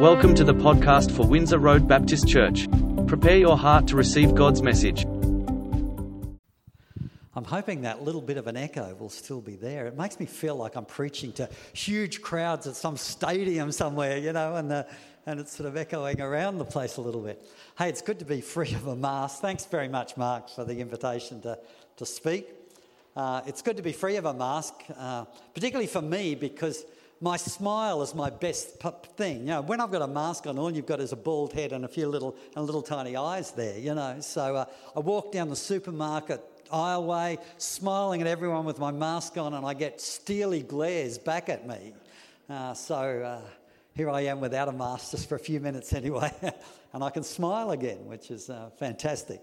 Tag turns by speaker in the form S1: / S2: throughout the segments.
S1: Welcome to the podcast for Windsor Road Baptist Church. Prepare your heart to receive God's message.
S2: I'm hoping that little bit of an echo will still be there. It makes me feel like I'm preaching to huge crowds at some stadium somewhere, you know, and, the, and it's sort of echoing around the place a little bit. Hey, it's good to be free of a mask. Thanks very much, Mark, for the invitation to, to speak. Uh, it's good to be free of a mask, uh, particularly for me, because my smile is my best thing. You know, when I've got a mask on, all you've got is a bald head and a few little and little tiny eyes there. You know, so uh, I walk down the supermarket aisleway, smiling at everyone with my mask on, and I get steely glares back at me. Uh, so uh, here I am without a mask just for a few minutes anyway, and I can smile again, which is uh, fantastic.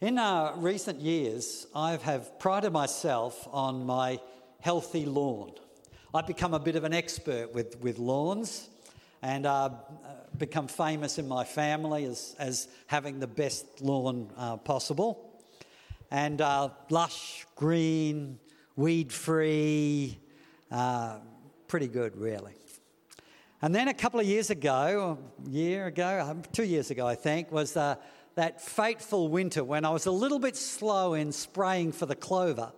S2: In uh, recent years, I have prided myself on my healthy lawn. I've become a bit of an expert with, with lawns and uh, become famous in my family as, as having the best lawn uh, possible. And uh, lush, green, weed free, uh, pretty good, really. And then a couple of years ago, a year ago, um, two years ago, I think, was uh, that fateful winter when I was a little bit slow in spraying for the clover.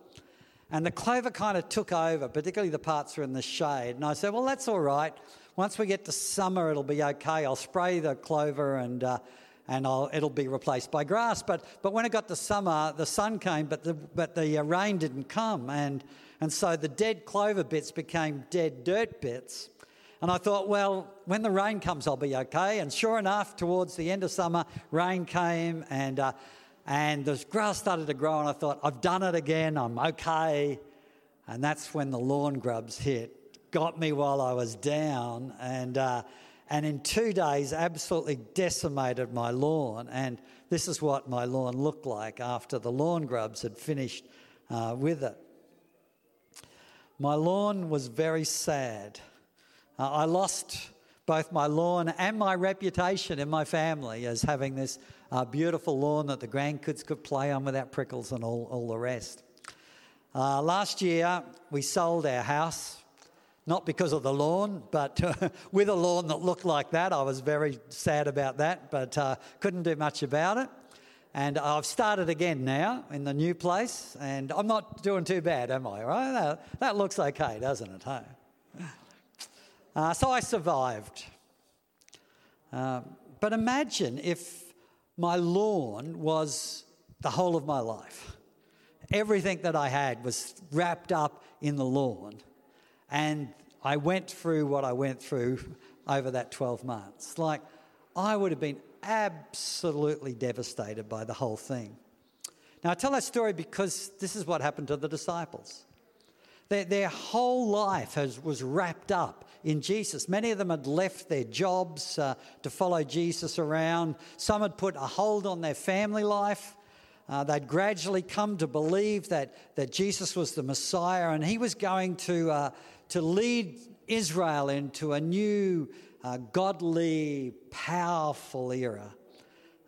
S2: And the clover kind of took over, particularly the parts that are in the shade. And I said, well, that's all right. Once we get to summer, it'll be okay. I'll spray the clover and, uh, and I'll, it'll be replaced by grass. But, but when it got to summer, the sun came, but the, but the uh, rain didn't come. And, and so the dead clover bits became dead dirt bits. And I thought, well, when the rain comes, I'll be okay. And sure enough, towards the end of summer, rain came and uh, and the grass started to grow, and I thought, I've done it again, I'm okay. And that's when the lawn grubs hit, got me while I was down, and, uh, and in two days, absolutely decimated my lawn. And this is what my lawn looked like after the lawn grubs had finished uh, with it. My lawn was very sad. Uh, I lost both my lawn and my reputation in my family as having this uh, beautiful lawn that the grandkids could play on without prickles and all, all the rest. Uh, last year, we sold our house, not because of the lawn, but with a lawn that looked like that. I was very sad about that, but uh, couldn't do much about it. And I've started again now in the new place, and I'm not doing too bad, am I? Right? That, that looks okay, doesn't it? Hey? Uh, so I survived. Uh, but imagine if my lawn was the whole of my life. Everything that I had was wrapped up in the lawn. And I went through what I went through over that 12 months. Like, I would have been absolutely devastated by the whole thing. Now, I tell that story because this is what happened to the disciples. Their, their whole life has, was wrapped up in Jesus. Many of them had left their jobs uh, to follow Jesus around. Some had put a hold on their family life. Uh, they'd gradually come to believe that, that Jesus was the Messiah and he was going to, uh, to lead Israel into a new, uh, godly, powerful era.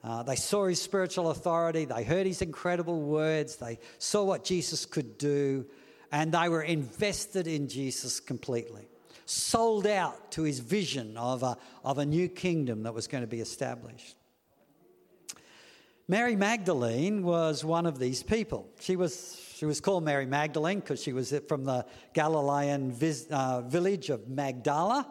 S2: Uh, they saw his spiritual authority, they heard his incredible words, they saw what Jesus could do, and they were invested in Jesus completely sold out to his vision of a, of a new kingdom that was going to be established. Mary Magdalene was one of these people. She was, she was called Mary Magdalene because she was from the Galilean vis, uh, village of Magdala.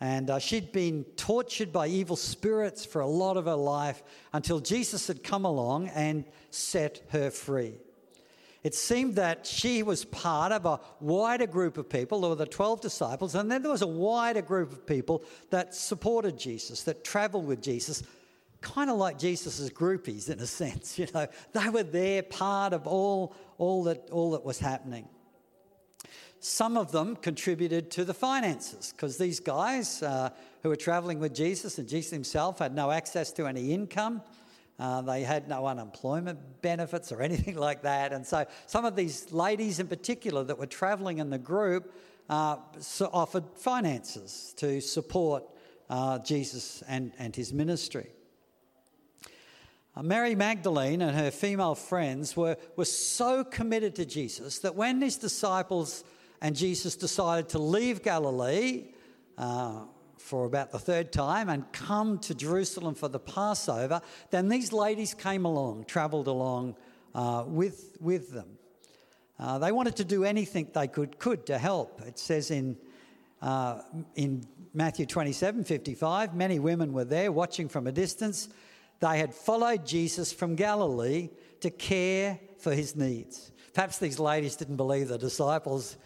S2: And uh, she'd been tortured by evil spirits for a lot of her life until Jesus had come along and set her free. It seemed that she was part of a wider group of people. There were the 12 disciples, and then there was a wider group of people that supported Jesus, that traveled with Jesus, kind of like Jesus' groupies in a sense. You know, they were there, part of all, all, that, all that was happening. Some of them contributed to the finances because these guys uh, who were traveling with Jesus and Jesus himself had no access to any income. Uh, they had no unemployment benefits or anything like that. And so some of these ladies in particular that were travelling in the group uh, so offered finances to support uh, Jesus and, and his ministry. Uh, Mary Magdalene and her female friends were, were so committed to Jesus that when his disciples and Jesus decided to leave Galilee, uh, for about the third time and come to Jerusalem for the Passover, then these ladies came along, travelled along uh, with, with them. Uh, they wanted to do anything they could, could to help. It says in, uh, in Matthew 27 55, many women were there watching from a distance. They had followed Jesus from Galilee to care for his needs. Perhaps these ladies didn't believe the disciples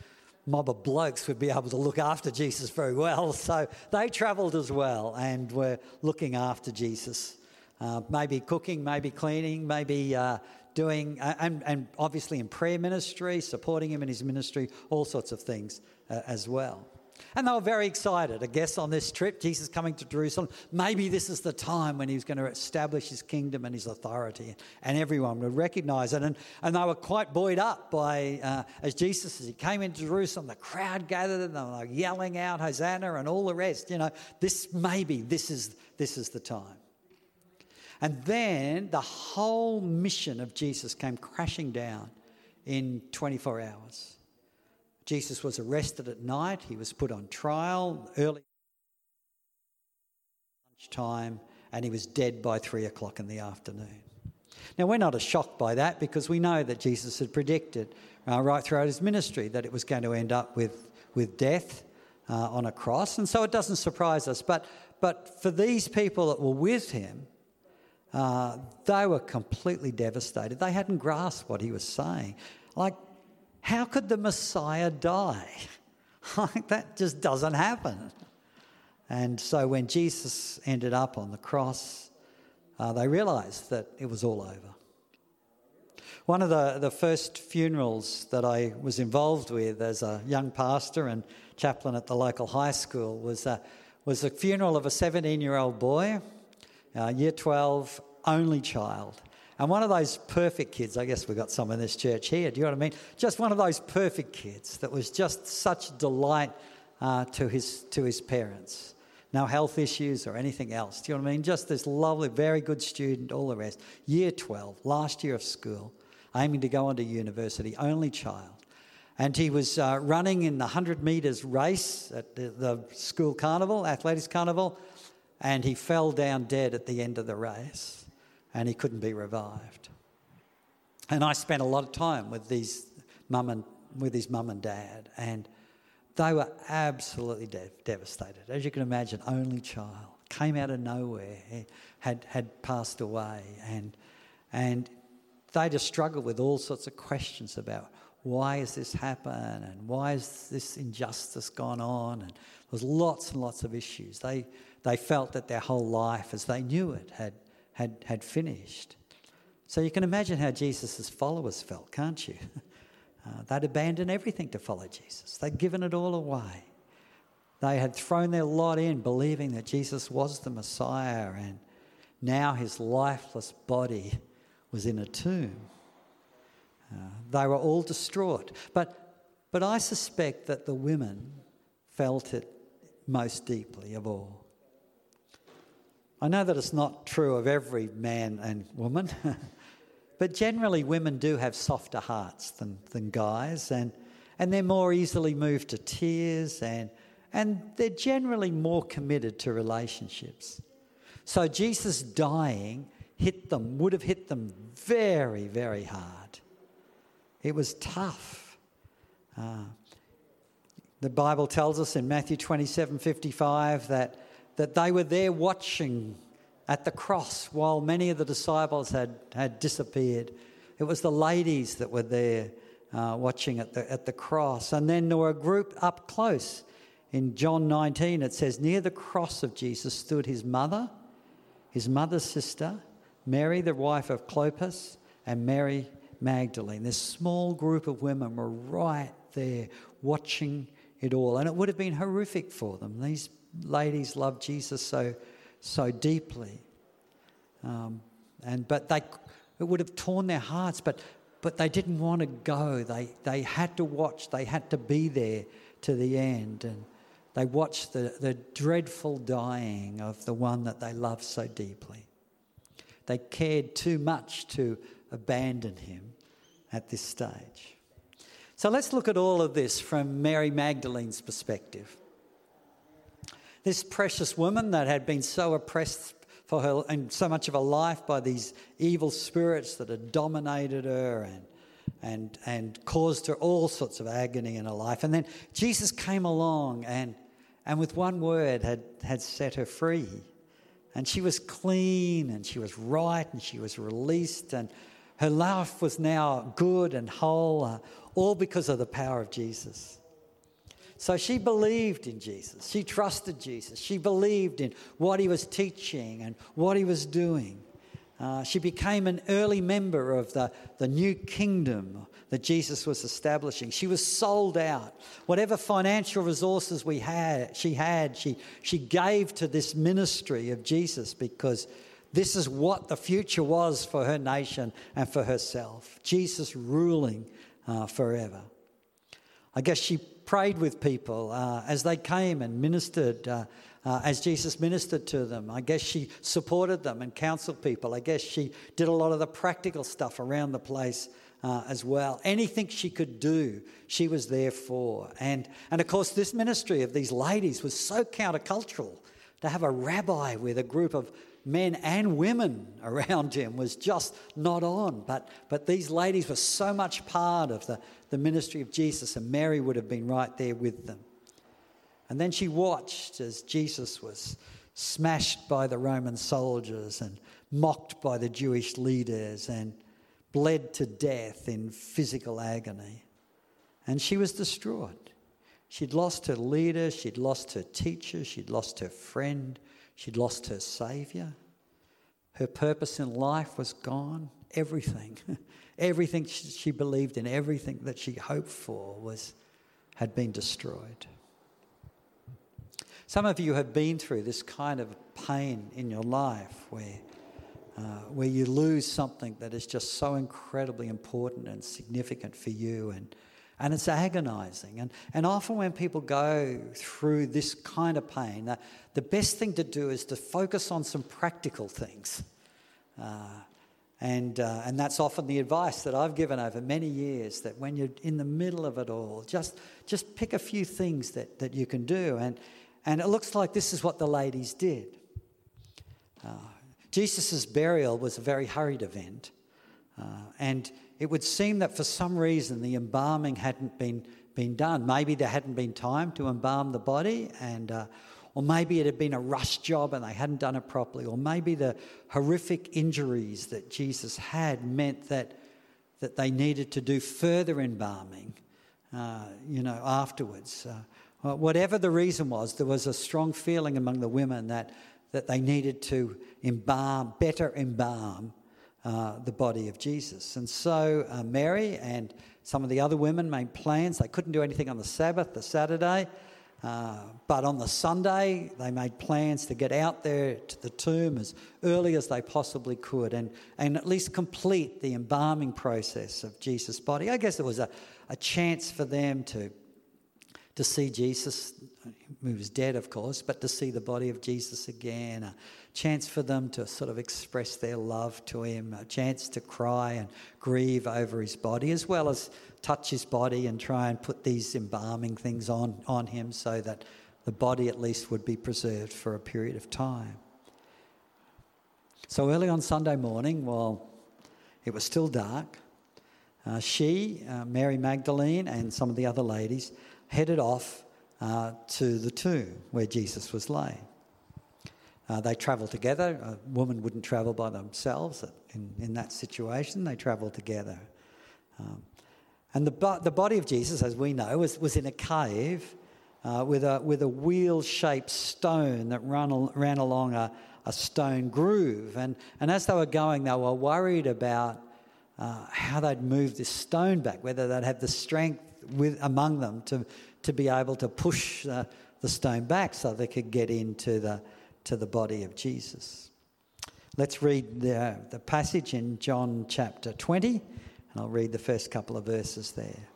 S2: mob of blokes would be able to look after Jesus very well. So they travelled as well and were looking after Jesus. Uh, maybe cooking, maybe cleaning, maybe uh, doing, uh, and, and, obviously in prayer ministry, supporting him in his ministry, all sorts of things uh, as well. And they were very excited. I guess on this trip, Jesus coming to Jerusalem, maybe this is the time when he was going to establish his kingdom and his authority, and everyone would recognize it. And, and they were quite buoyed up by, uh, as Jesus, as he came into Jerusalem, the crowd gathered and they were yelling out, Hosanna, and all the rest. You know, this maybe this is, this is the time. And then the whole mission of Jesus came crashing down in 24 hours. Jesus was arrested at night, he was put on trial early lunchtime, and he was dead by three o'clock in the afternoon. Now, we're not as shocked by that because we know that Jesus had predicted uh, right throughout his ministry that it was going to end up with, with death uh, on a cross, and so it doesn't surprise us. But, but for these people that were with him, uh, they were completely devastated. They hadn't grasped what he was saying. Like, how could the Messiah die? that just doesn't happen. And so when Jesus ended up on the cross, uh, they realized that it was all over. One of the, the first funerals that I was involved with as a young pastor and chaplain at the local high school was, a, was the funeral of a 17 year old boy, uh, year 12, only child. And one of those perfect kids, I guess we've got some in this church here, do you know what I mean? Just one of those perfect kids that was just such delight uh, to, his, to his parents. No health issues or anything else. Do you know what I mean? Just this lovely, very good student, all the rest. Year 12, last year of school, aiming to go on to university, only child. And he was uh, running in the 100 metres race at the, the school carnival, athletics carnival, and he fell down dead at the end of the race and he couldn't be revived. And I spent a lot of time with these mum and with his mum and dad, and they were absolutely devastated. As you can imagine, only child came out of nowhere, had had passed away, and and they just struggled with all sorts of questions about why has this happened and why has this injustice gone on, and there was lots and lots of issues. They they felt that their whole life, as they knew it, had had, had finished. So you can imagine how Jesus' followers felt, can't you? Uh, they'd abandoned everything to follow Jesus, they'd given it all away. They had thrown their lot in, believing that Jesus was the Messiah, and now his lifeless body was in a tomb. Uh, they were all distraught. But, but I suspect that the women felt it most deeply of all. I know that it's not true of every man and woman, but generally women do have softer hearts than, than guys, and, and they're more easily moved to tears, and, and they're generally more committed to relationships. So Jesus dying hit them, would have hit them very, very hard. It was tough. Uh, the Bible tells us in Matthew 27 55 that that they were there watching at the cross while many of the disciples had, had disappeared. It was the ladies that were there uh, watching at the, at the cross. And then there were a group up close. In John 19, it says, Near the cross of Jesus stood his mother, his mother's sister, Mary, the wife of Clopas, and Mary Magdalene. This small group of women were right there watching it all. And it would have been horrific for them. These ladies loved Jesus so, so deeply. Um, and, but they, it would have torn their hearts, but, but they didn't want to go. They, they had to watch, they had to be there to the end. And they watched the, the dreadful dying of the one that they loved so deeply. They cared too much to abandon him at this stage. So let's look at all of this from Mary Magdalene's perspective. This precious woman that had been so oppressed for her and so much of her life by these evil spirits that had dominated her and and and caused her all sorts of agony in her life. And then Jesus came along and and with one word had had set her free. And she was clean and she was right and she was released and her life was now good and whole, uh, all because of the power of Jesus. So she believed in Jesus. She trusted Jesus. She believed in what he was teaching and what he was doing. Uh, she became an early member of the, the new kingdom that Jesus was establishing. She was sold out. Whatever financial resources we had, she had, she, she gave to this ministry of Jesus because this is what the future was for her nation and for herself. Jesus ruling uh, forever. I guess she prayed with people uh, as they came and ministered, uh, uh, as Jesus ministered to them. I guess she supported them and counseled people. I guess she did a lot of the practical stuff around the place uh, as well. Anything she could do, she was there for. And, and of course, this ministry of these ladies was so countercultural. To have a rabbi with a group of men and women around him was just not on. But, but these ladies were so much part of the, the ministry of Jesus, and Mary would have been right there with them. And then she watched as Jesus was smashed by the Roman soldiers and mocked by the Jewish leaders and bled to death in physical agony. And she was distraught. She'd lost her leader, she'd lost her teacher, she'd lost her friend, She'd lost her Saviour. Her purpose in life was gone. Everything, everything she believed in, everything that she hoped for was, had been destroyed. Some of you have been through this kind of pain in your life where, uh, where you lose something that is just so incredibly important and significant for you and and it's agonizing. And, and often, when people go through this kind of pain, uh, the best thing to do is to focus on some practical things. Uh, and, uh, and that's often the advice that I've given over many years that when you're in the middle of it all, just, just pick a few things that, that you can do. And, and it looks like this is what the ladies did. Uh, Jesus' burial was a very hurried event. Uh, and it would seem that for some reason the embalming hadn't been, been done. Maybe there hadn't been time to embalm the body, and, uh, or maybe it had been a rush job and they hadn't done it properly, or maybe the horrific injuries that Jesus had meant that, that they needed to do further embalming, uh, you know, afterwards. Uh, whatever the reason was, there was a strong feeling among the women that, that they needed to embalm, better embalm uh, the body of Jesus. And so uh, Mary and some of the other women made plans. They couldn't do anything on the Sabbath, the Saturday, uh, but on the Sunday, they made plans to get out there to the tomb as early as they possibly could and, and at least complete the embalming process of Jesus' body. I guess it was a, a chance for them to, to see Jesus, who was dead, of course, but to see the body of Jesus again chance for them to sort of express their love to him, a chance to cry and grieve over his body, as well as touch his body and try and put these embalming things on, on him so that the body at least would be preserved for a period of time. So early on Sunday morning, while it was still dark, uh, she, uh, Mary Magdalene, and some of the other ladies headed off uh, to the tomb where Jesus was laid. Uh, they travel together. A woman wouldn't travel by themselves in, in that situation. They travel together. Um, and the, the body of Jesus, as we know, was, was in a cave uh, with a, with a wheel shaped stone that ran, ran along a, a stone groove. And, and as they were going, they were worried about uh, how they'd move this stone back, whether they'd have the strength with, among them to, to be able to push the stone back so they could get into the, to the body of Jesus. Let's read the, the passage in John chapter 20, and I'll read the first couple of verses there.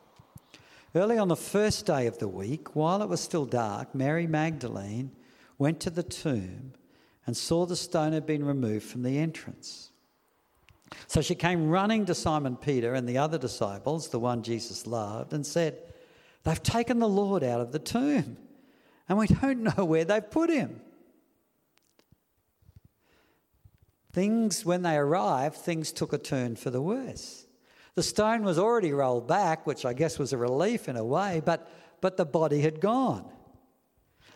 S2: Early on the first day of the week, while it was still dark, Mary Magdalene went to the tomb and saw the stone had been removed from the entrance. So she came running to Simon Peter and the other disciples, the one Jesus loved, and said, They've taken the Lord out of the tomb and we don't know where they've put him. Things, when they arrived, things took a turn for the worse. The stone was already rolled back, which I guess was a relief in a way, but, but the body had gone.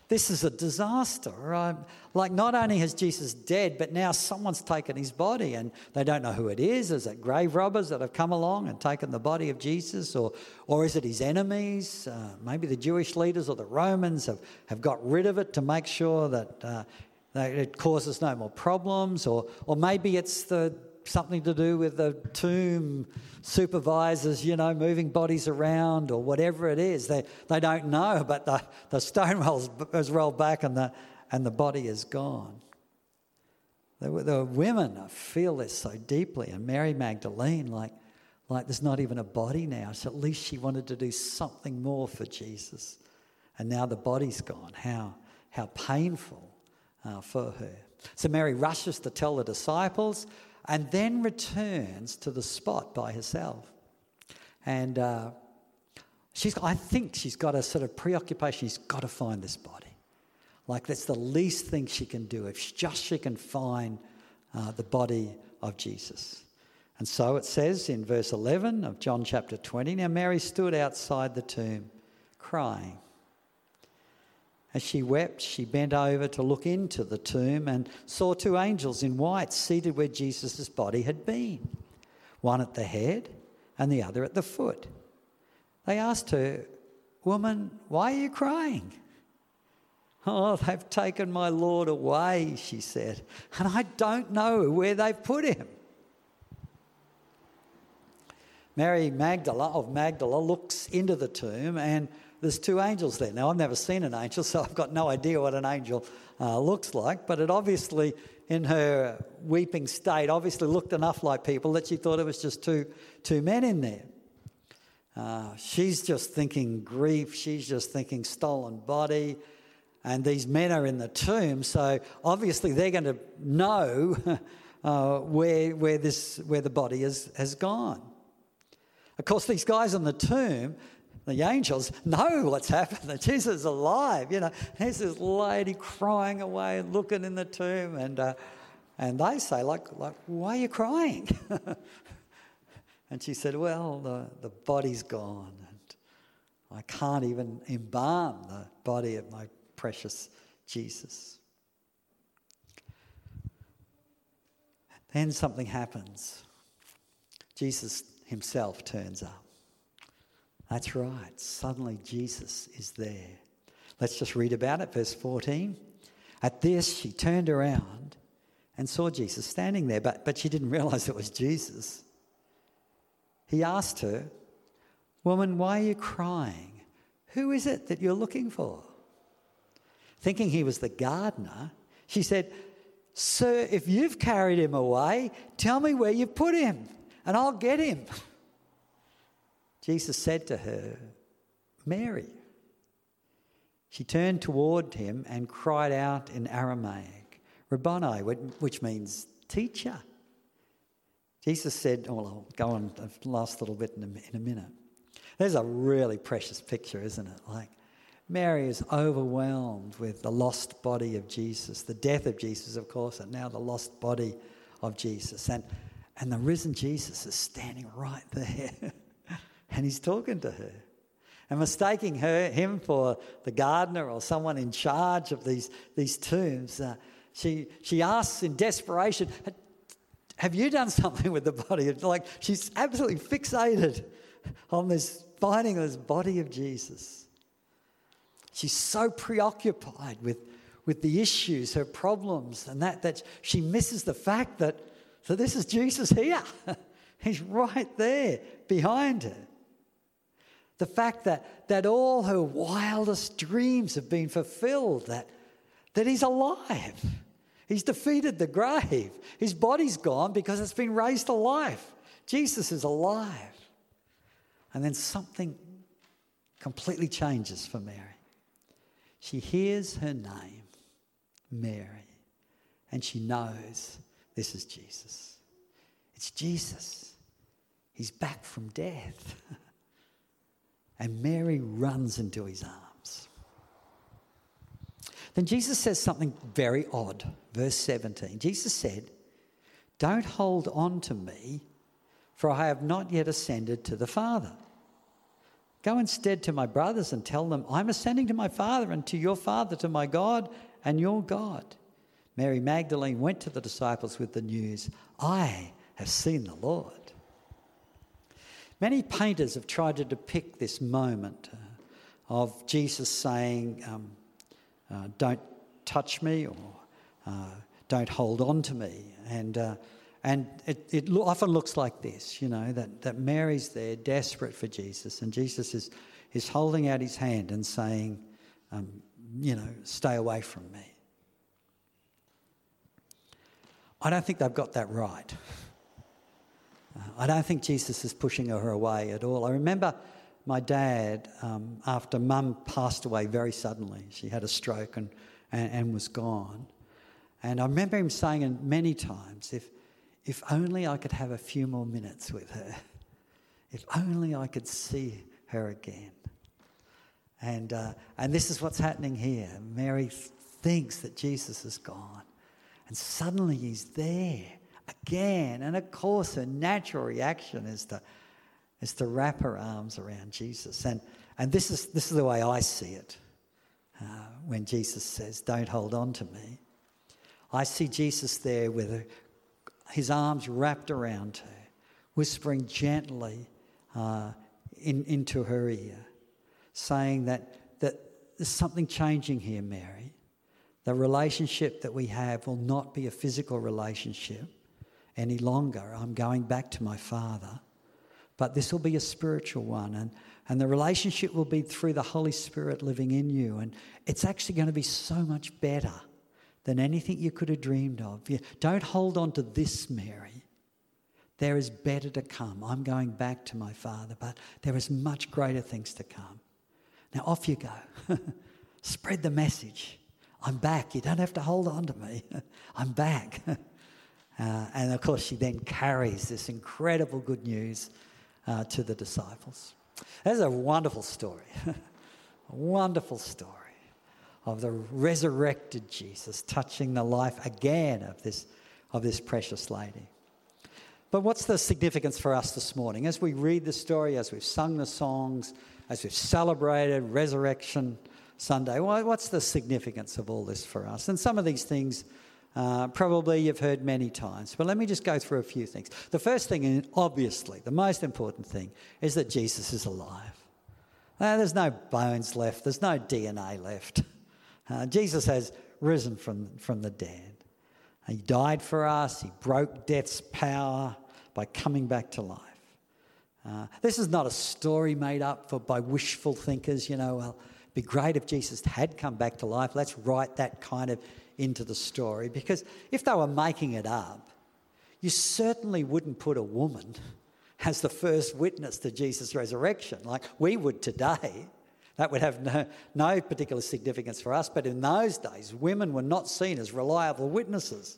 S2: This is a disaster. Right? Like, not only has Jesus dead, but now someone's taken his body and they don't know who it is. Is it grave robbers that have come along and taken the body of Jesus? Or, or is it his enemies? Uh, maybe the Jewish leaders or the Romans have, have got rid of it to make sure that, uh, it causes no more problems. Or, or maybe it's the something to do with the tomb supervisors, you know, moving bodies around or whatever it is. They, they don't know, but the, the stone rolls, has rolled back and the, and the body is gone. The, the women I feel this so deeply, and Mary Magdalene, like, like there's not even a body now. So at least she wanted to do something more for Jesus. And now the body's gone. How, how painful uh, for her. So Mary rushes to tell the disciples and then returns to the spot by herself. And uh, she's, I think she's got a sort of preoccupation. She's got to find this body. Like that's the least thing she can do if just she can find uh, the body of Jesus. And so it says in verse 11 of John chapter 20 Now Mary stood outside the tomb crying. As she wept, she bent over to look into the tomb and saw two angels in white seated where Jesus' body had been, one at the head and the other at the foot. They asked her, Woman, why are you crying? Oh, they've taken my Lord away, she said, and I don't know where they've put him. Mary Magdala of Magdala looks into the tomb and there's two angels there. Now, I've never seen an angel, so I've got no idea what an angel uh, looks like, but it obviously, in her weeping state, obviously looked enough like people that she thought it was just two, two men in there. Uh, she's just thinking grief, she's just thinking stolen body, and these men are in the tomb, so obviously they're going to know uh, where, where, this, where the body is, has gone. Of course, these guys in the tomb, the angels know what's happened, that Jesus is alive. You know, there's this lady crying away, looking in the tomb, and, uh, and they say, like, like, why are you crying? and she said, well, the, the body's gone, and I can't even embalm the body of my precious Jesus. Then something happens. Jesus himself turns up. That's right. Suddenly Jesus is there. Let's just read about it. Verse 14. At this, she turned around and saw Jesus standing there, but, but she didn't realize it was Jesus. He asked her, Woman, why are you crying? Who is it that you're looking for? Thinking he was the gardener, she said, Sir, if you've carried him away, tell me where you've put him, and I'll get him. Jesus said to her, Mary. She turned toward him and cried out in Aramaic, Rabboni, which means teacher. Jesus said, oh, well, I'll go on the last little bit in a, in a minute. There's a really precious picture, isn't it? Like, Mary is overwhelmed with the lost body of Jesus, the death of Jesus, of course, and now the lost body of Jesus. And, and the risen Jesus is standing right there. and he's talking to her. And mistaking her, him for the gardener or someone in charge of these, these tombs, uh, she, she asks in desperation, Have you done something with the body? Like she's absolutely fixated on this finding this body of Jesus. She's so preoccupied with, with the issues, her problems, and that, that she misses the fact that so this is Jesus here. He's right there behind her. The fact that, that all her wildest dreams have been fulfilled, that, that he's alive. He's defeated the grave. His body's gone because it's been raised to life. Jesus is alive. And then something completely changes for Mary. She hears her name, Mary, and she knows this is Jesus. It's Jesus. He's back from death. And Mary runs into his arms. Then Jesus says something very odd. Verse 17. Jesus said, Don't hold on to me, for I have not yet ascended to the Father. Go instead to my brothers and tell them, I'm ascending to my Father and to your Father, to my God and your God. Mary Magdalene went to the disciples with the news, I have seen the Lord. Many painters have tried to depict this moment uh, of Jesus saying, um, uh, Don't touch me or uh, don't hold on to me. And, uh, and it, it lo- often looks like this, you know, that, that Mary's there desperate for Jesus, and Jesus is, is holding out his hand and saying, um, You know, stay away from me. I don't think they've got that right. I don't think Jesus is pushing her away at all. I remember my dad, um, after mum passed away very suddenly, she had a stroke and, and, and was gone. And I remember him saying many times, if, if only I could have a few more minutes with her, if only I could see her again. And, uh, and this is what's happening here. Mary thinks that Jesus is gone, and suddenly he's there again. And of course, her natural reaction is to, is to wrap her arms around Jesus. And, and this, is, this is the way I see it uh, when Jesus says, Don't hold on to me. I see Jesus there with his arms wrapped around her, whispering gently uh, in, into her ear, saying that, that there's something changing here, Mary. The relationship that we have will not be a physical relationship any longer. I'm going back to my Father. But this will be a spiritual one, and, and the relationship will be through the Holy Spirit living in you. And it's actually going to be so much better than anything you could have dreamed of. don't hold on to this, Mary. There is better to come. I'm going back to my Father, but there is much greater things to come. Now, off you go. Spread the message. I'm back. You don't have to hold on to me. I'm back. Uh, and of course, she then carries this incredible good news uh, to the disciples. That's a wonderful story. a wonderful story of the resurrected Jesus touching the life again of this, of this precious lady. But what's the significance for us this morning? As we read the story, as we've sung the songs, as we've celebrated Resurrection Sunday, what's the significance of all this for us? And some of these things uh, probably you've heard many times. But let me just go through a few things. The first thing, and obviously, the most important thing, is that Jesus is alive. Uh, there's no bones left, there's no DNA left. Uh, Jesus has risen from, from the dead. He died for us, He broke death's power by coming back to life. Uh, this is not a story made up for by wishful thinkers, you know, well, be great if Jesus had come back to life. Let's write that kind of into the story because if they were making it up, you certainly wouldn't put a woman as the first witness to Jesus' resurrection like we would today. That would have no, no particular significance for us, but in those days, women were not seen as reliable witnesses.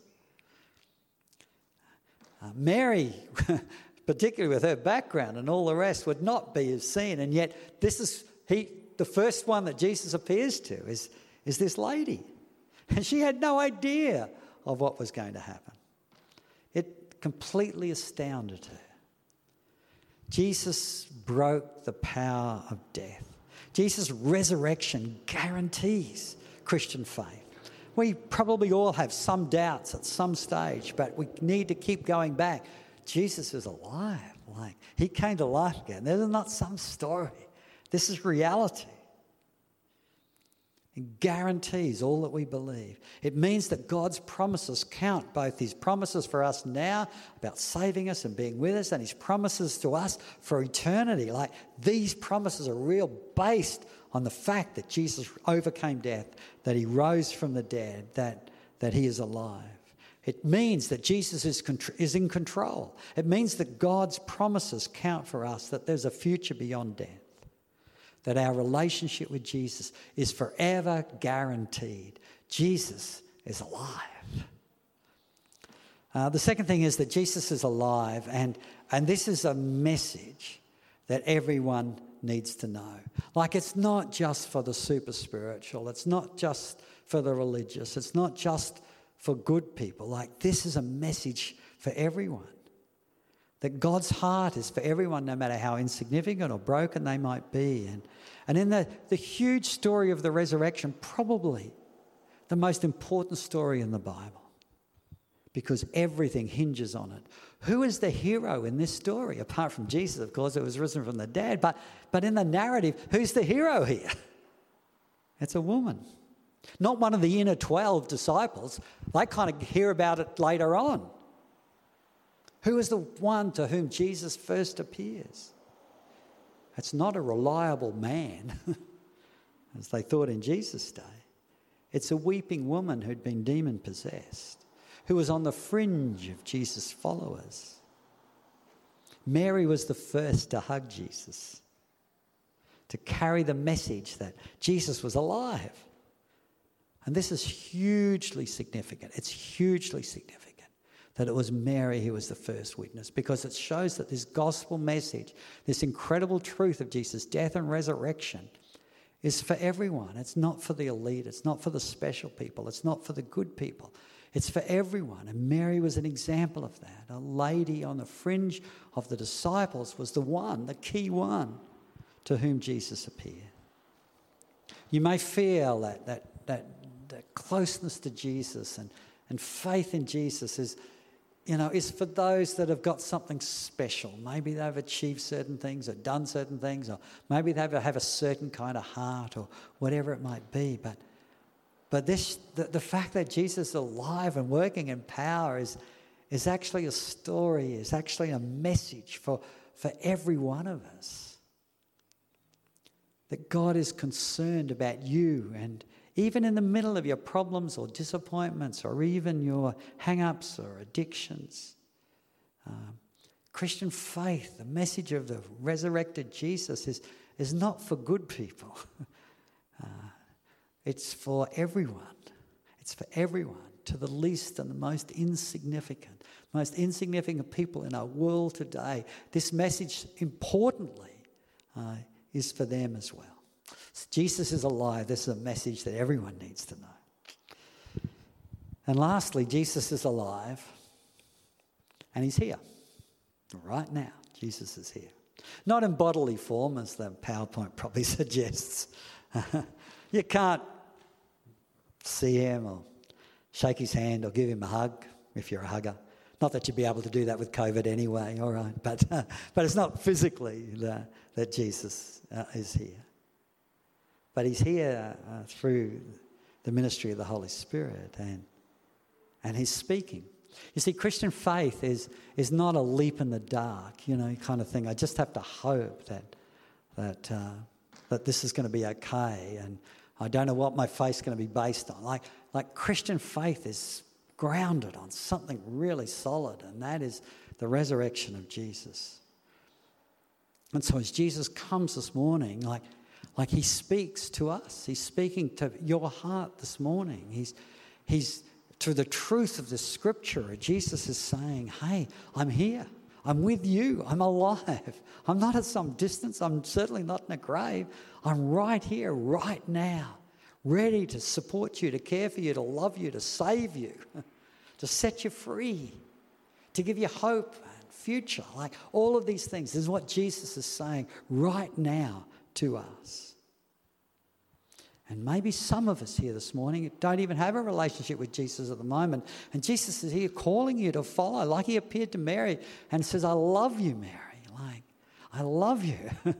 S2: Uh, Mary, particularly with her background and all the rest, would not be seen, and yet this is he, the first one that Jesus appears to is, is this lady. And she had no idea of what was going to happen. It completely astounded her. Jesus broke the power of death. Jesus' resurrection guarantees Christian faith. We probably all have some doubts at some stage, but we need to keep going back. Jesus is alive. Like he came to life again. This is not some story. This is reality. It guarantees all that we believe. It means that God's promises count, both His promises for us now about saving us and being with us, and His promises to us for eternity. Like these promises are real, based on the fact that Jesus overcame death, that He rose from the dead, that, that He is alive. It means that Jesus is, is in control. It means that God's promises count for us, that there's a future beyond death that our relationship with Jesus is forever guaranteed. Jesus is alive. Uh, the second thing is that Jesus is alive, and, and this is a message that everyone needs to know. Like it's not just for the super spiritual, it's not just for the religious, it's not just for good people. Like this is a message for everyone. That God's heart is for everyone, no matter how insignificant or broken they might be. And, and in the, the huge story of the resurrection, probably the most important story in the Bible, because everything hinges on it. Who is the hero in this story? Apart from Jesus, of course, it was risen from the dead. But, but in the narrative, who's the hero here? It's a woman. Not one of the inner 12 disciples. They kind of hear about it later on. Who is the one to whom Jesus first appears? It's not a reliable man, as they thought in Jesus' day. It's a weeping woman who'd been demon possessed, who was on the fringe of Jesus' followers. Mary was the first to hug Jesus, to carry the message that Jesus was alive. And this is hugely significant. It's hugely significant that it was Mary who was the first witness because it shows that this gospel message, this incredible truth of Jesus' death and resurrection, is for everyone. It's not for the elite, it's not for the special people, it's not for the good people. It's for everyone. And Mary was an example of that. A lady on the fringe of the disciples was the one, the key one, to whom Jesus appeared. You may feel that, that, that, that closeness to Jesus and, and faith in Jesus is, you know, is for those that have got something special. Maybe they've achieved certain things or done certain things, or maybe they have a certain kind of heart or whatever it might be. But, but this, the, the fact that Jesus is alive and working in power is, is actually a story, is actually a message for, for every one of us. That God is concerned about you and even in the middle of your problems or disappointments or even your hang ups or addictions. Um, Christian faith, the message of the resurrected Jesus, is, is not for good people, uh, it's for everyone. It's for everyone, to the least and the most insignificant, most insignificant people in our world today. This message, importantly, uh, is for them as well. Jesus is alive. This is a message that everyone needs to know. And lastly, Jesus is alive and he's here. Right now, Jesus is here. Not in bodily form, as the PowerPoint probably suggests. you can't see him or shake his hand or give him a hug if you're a hugger. Not that you'd be able to do that with COVID anyway, all right, but, uh, but it's not physically that, that Jesus uh, is here. But he's here uh, through the ministry of the Holy Spirit and, and he's speaking. You see, Christian faith is, is not a leap in the dark, you know, kind of thing. I just have to hope that, that, uh, that this is going to be okay and I don't know what my faith's going to be based on. Like, like Christian faith is grounded on something really solid, and that is the resurrection of Jesus. And so as Jesus comes this morning, like like he speaks to us. He's speaking to your heart this morning. He's, he's through the truth of the scripture. Jesus is saying, Hey, I'm here. I'm with you. I'm alive. I'm not at some distance. I'm certainly not in a grave. I'm right here, right now, ready to support you, to care for you, to love you, to save you, to set you free, to give you hope and future. Like all of these things. This is what Jesus is saying right now to us. And maybe some of us here this morning don't even have a relationship with Jesus at the moment. And Jesus is here calling you to follow, like he appeared to Mary and says, I love you, Mary. Like, I love you.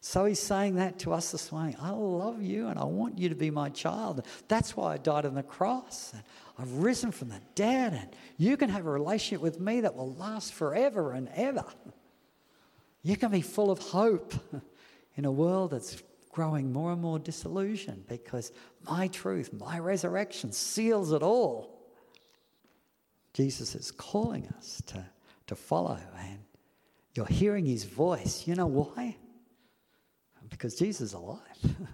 S2: so he's saying that to us this morning. I love you and I want you to be my child. That's why I died on the cross. And I've risen from the dead. And you can have a relationship with me that will last forever and ever. You can be full of hope in a world that's growing more and more disillusioned because my truth, my resurrection seals it all. Jesus is calling us to, to follow, and you're hearing his voice. You know why? Because Jesus is alive.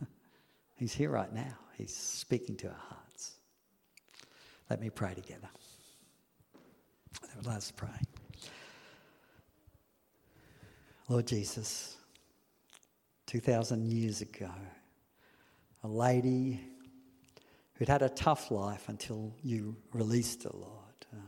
S2: He's here right now. He's speaking to our hearts. Let me pray together. Let's pray. Lord Jesus, 2,000 years ago. A lady who'd had a tough life until you released her, Lord. Uh,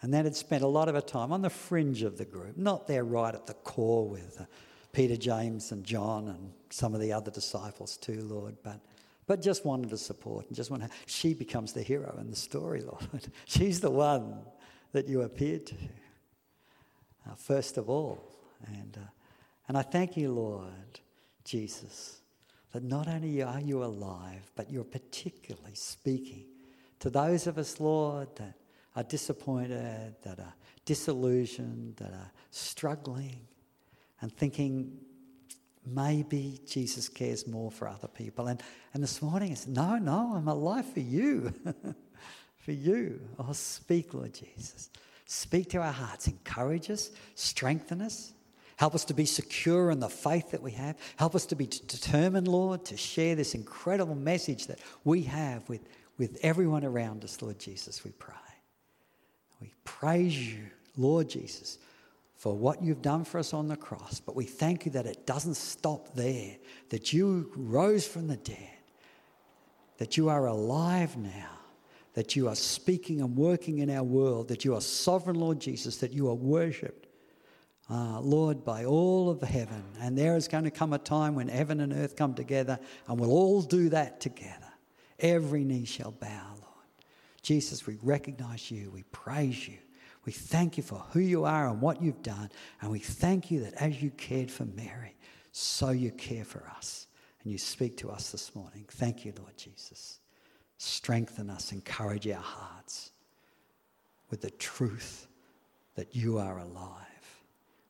S2: and then had spent a lot of her time on the fringe of the group, not there right at the core with uh, Peter, James, and John, and some of the other disciples too, Lord, but but just wanted to support and just want to. She becomes the hero in the story, Lord. She's the one that you appeared to, uh, first of all, and uh, and I thank you, Lord Jesus, that not only are you alive, but you're particularly speaking to those of us, Lord, that are disappointed, that are disillusioned, that are struggling, and thinking maybe Jesus cares more for other people. And, and this morning it's, no, no, I'm alive for you. for you. Oh, speak, Lord Jesus. Speak to our hearts. Encourage us, strengthen us. Help us to be secure in the faith that we have. Help us to be determined, Lord, to share this incredible message that we have with, with everyone around us, Lord Jesus, we pray. We praise you, Lord Jesus, for what you've done for us on the cross, but we thank you that it doesn't stop there, that you rose from the dead, that you are alive now, that you are speaking and working in our world, that you are sovereign, Lord Jesus, that you are worshipped, uh, Lord, by all of heaven. And there is going to come a time when heaven and earth come together, and we'll all do that together. Every knee shall bow, Lord. Jesus, we recognize you, we praise you. We thank you for who you are and what you've done. And we thank you that as you cared for Mary, so you care for us. And you speak to us this morning. Thank you, Lord Jesus. Strengthen us, encourage our hearts with the truth that you are alive.